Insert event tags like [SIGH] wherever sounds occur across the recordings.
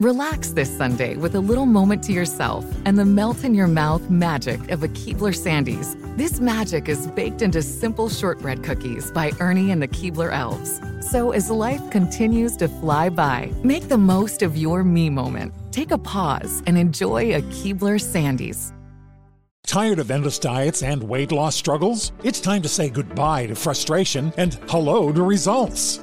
Relax this Sunday with a little moment to yourself and the melt in your mouth magic of a Keebler Sandies. This magic is baked into simple shortbread cookies by Ernie and the Keebler Elves. So as life continues to fly by, make the most of your me moment. Take a pause and enjoy a Keebler Sandies. Tired of endless diets and weight loss struggles? It's time to say goodbye to frustration and hello to results.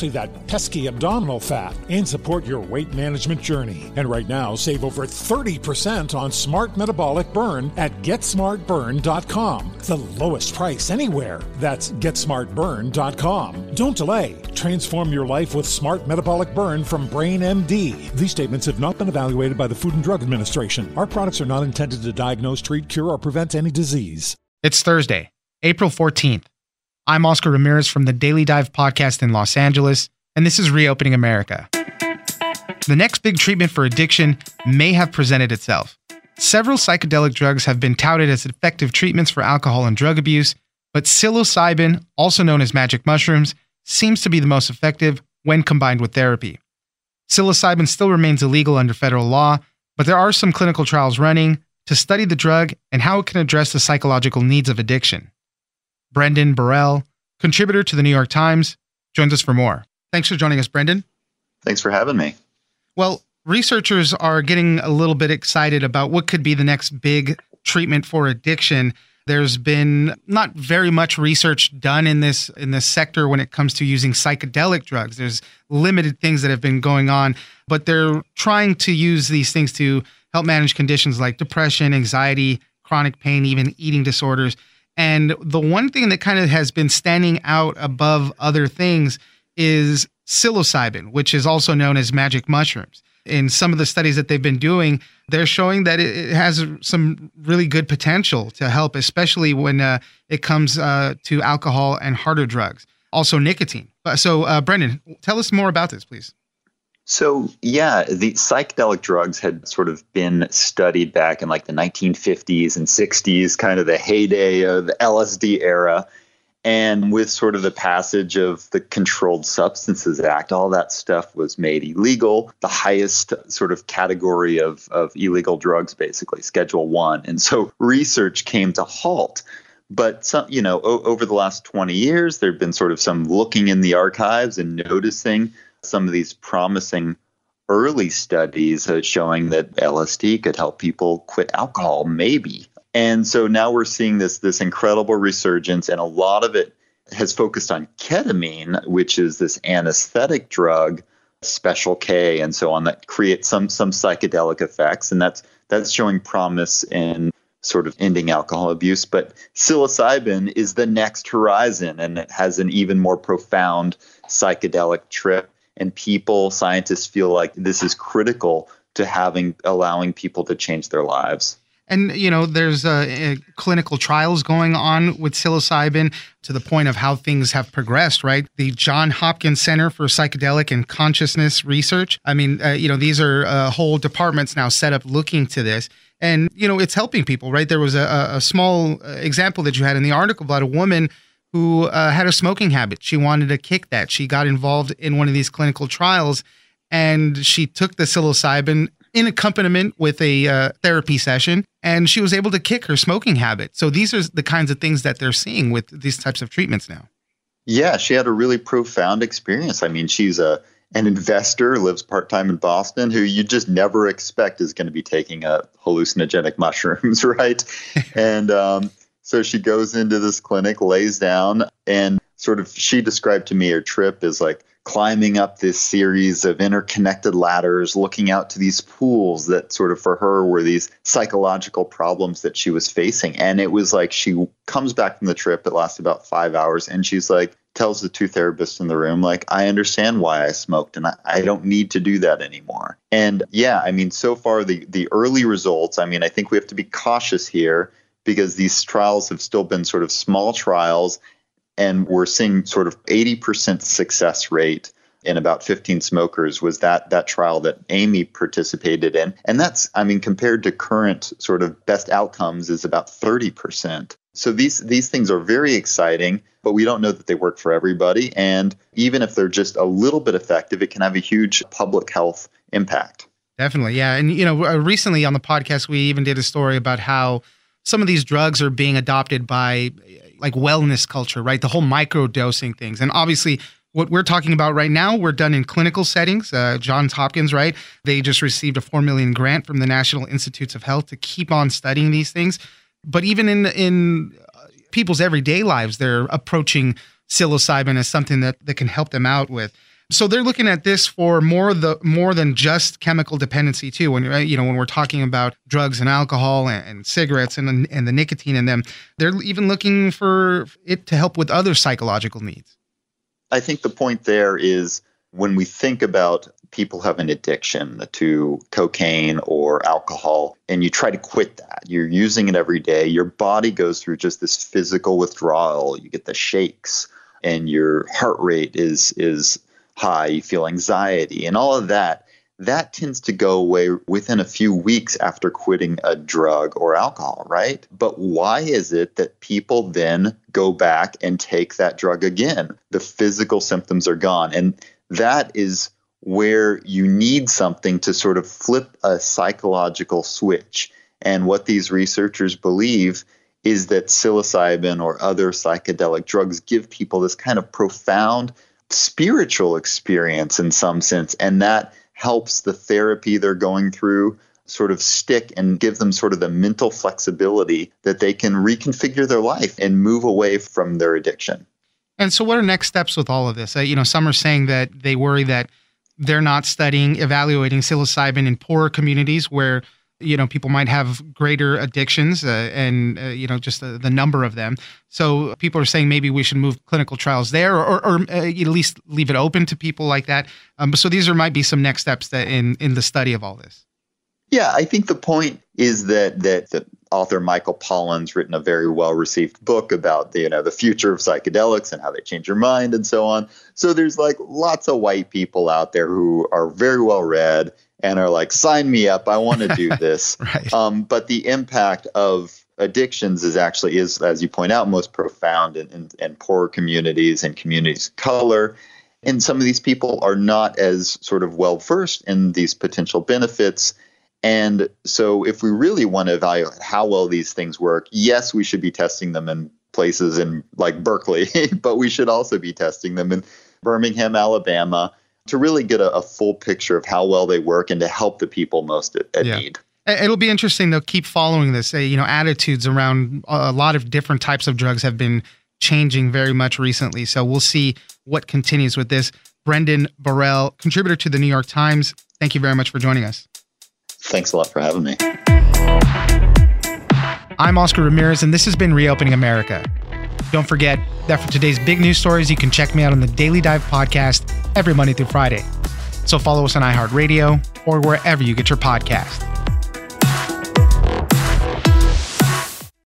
that pesky abdominal fat, and support your weight management journey. And right now, save over 30% on Smart Metabolic Burn at GetSmartBurn.com. The lowest price anywhere. That's GetSmartBurn.com. Don't delay. Transform your life with Smart Metabolic Burn from Brain MD. These statements have not been evaluated by the Food and Drug Administration. Our products are not intended to diagnose, treat, cure, or prevent any disease. It's Thursday, April 14th. I'm Oscar Ramirez from the Daily Dive podcast in Los Angeles, and this is Reopening America. The next big treatment for addiction may have presented itself. Several psychedelic drugs have been touted as effective treatments for alcohol and drug abuse, but psilocybin, also known as magic mushrooms, seems to be the most effective when combined with therapy. Psilocybin still remains illegal under federal law, but there are some clinical trials running to study the drug and how it can address the psychological needs of addiction. Brendan Borrell, contributor to the New York Times, joins us for more. Thanks for joining us, Brendan. Thanks for having me. Well, researchers are getting a little bit excited about what could be the next big treatment for addiction. There's been not very much research done in this in this sector when it comes to using psychedelic drugs. There's limited things that have been going on, but they're trying to use these things to help manage conditions like depression, anxiety, chronic pain, even eating disorders. And the one thing that kind of has been standing out above other things is psilocybin, which is also known as magic mushrooms. In some of the studies that they've been doing, they're showing that it, has some really good potential to help, especially when uh, it comes uh, to alcohol and harder drugs, also nicotine. So, uh, Brendan, tell us more about this, please. So, yeah, the psychedelic drugs had sort of been studied back in like the 1950s and 60s, kind of the heyday of the LSD era. And with sort of the passage of the Controlled Substances Act, all that stuff was made illegal, the highest sort of category of, of illegal drugs, basically, Schedule One. And so research came to halt. But some, you know, o- over the last 20 years, there have been sort of some looking in the archives and noticing some of these promising early studies uh, showing that LSD could help people quit alcohol, maybe. And so now we're seeing this this incredible resurgence, and a lot of it has focused on ketamine, which is this anesthetic drug, special K, and so on that creates some some psychedelic effects, and that's that's showing promise in sort of ending alcohol abuse. But psilocybin is the next horizon, and it has an even more profound psychedelic trip. And people, scientists feel like this is critical to having allowing people to change their lives. And you know, there's uh, clinical trials going on with psilocybin to the point of how things have progressed. Right, the John Hopkins Center for Psychedelic and Consciousness Research. I mean, uh, you know, these are uh, whole departments now set up looking to this, and you know, it's helping people. Right, there was a, a small uh, example that you had in the article about a woman who uh, had a smoking habit. She wanted to kick that. She got involved in one of these clinical trials and she took the psilocybin in accompaniment with a uh, therapy session, and she was able to kick her smoking habit. So these are the kinds of things that they're seeing with these types of treatments now. Yeah, she had a really profound experience. I mean, she's a an investor, lives part time in Boston, who you just never expect is going to be taking a hallucinogenic [LAUGHS] mushrooms, right? [LAUGHS] and um, so she goes into this clinic, lays down, and sort of she described to me her trip is like climbing up this series of interconnected ladders, looking out to these pools that sort of for her were these psychological problems that she was facing. And it was like she comes back from the trip, it lasts about five hours, and she's like, tells the two therapists in the room, like, I understand why I smoked and I, I don't need to do that anymore. And yeah, I mean, so far the the early results, I mean, I think we have to be cautious here because these trials have still been sort of small trials and we're seeing sort of 80% success rate in about 15 smokers was that that trial that Amy participated in and that's I mean compared to current sort of best outcomes is about 30%. So these these things are very exciting but we don't know that they work for everybody and even if they're just a little bit effective it can have a huge public health impact. Definitely. Yeah, and you know uh, recently on the podcast we even did a story about how some of these drugs are being adopted by like wellness culture, right? The whole micro dosing things. And obviously, what we're talking about right now, we're done in clinical settings. Uh, Johns Hopkins, right? They just received a four million grant from the National Institutes of Health to keep on studying these things. But even in in uh, people's everyday lives, they're approaching psilocybin as something that that can help them out with. So they're looking at this for more the more than just chemical dependency too. When you know when we're talking about drugs and alcohol and, and cigarettes and and the nicotine in them, they're even looking for it to help with other psychological needs. I think the point there is when we think about people have an addiction to cocaine or alcohol and you try to quit that you're using it every day your body goes through just this physical withdrawal you get the shakes and your heart rate is is high, you feel anxiety, and all of that, that tends to go away within a few weeks after quitting a drug or alcohol, right? But why is it that people then go back and take that drug again? The physical symptoms are gone. And that is where you need something to sort of flip a psychological switch. And what these researchers believe is that psilocybin or other psychedelic drugs give people this kind of profound spiritual experience in some sense. And that helps the therapy they're going through sort of stick and give them sort of the mental flexibility that they can reconfigure their life and move away from their addiction. And so, what are next steps with all of this? Uh, you know, some are saying that they worry that they're not studying, evaluating psilocybin in poorer communities where you know people might have greater addictions uh, and uh, you know just the, the, number of them. So people are saying maybe we should move clinical trials there or, or, or uh, at least leave it open to people like that. Um, so these are might be some next steps that in in the study of all this. Yeah i think the point is that that the author michael pollan's written a very well received book about the you know the future of psychedelics and how they change your mind and so on. So there's like lots of white people out there who are very well read and are like, sign me up, I want to do [LAUGHS] this. right. Um, but the impact of addictions is actually is, as you point out, most profound in, in, in poorer communities and communities of color. And some of these people are not as sort of well versed in these potential benefits. And so, if we really want to evaluate how well these things work, yes, we should be testing them in places in like Berkeley, [LAUGHS] but we should also be testing them in Birmingham, Alabama, to really get a, a, full picture of how well they work and to help the people most at, at yeah. need. It'll be interesting to keep following this. Uh, you know, attitudes around a lot of different types of drugs have been changing very much recently. So we'll see what continues with this. Brendan Borrell, contributor to the New York Times, thank you very much for joining us. Thanks a lot for having me. I'm Oscar Ramirez, and this has been Reopening America. Don't forget that for today's big news stories, you can check me out on the Daily Dive podcast every Monday through Friday. So follow us on iHeartRadio or wherever you get your podcast.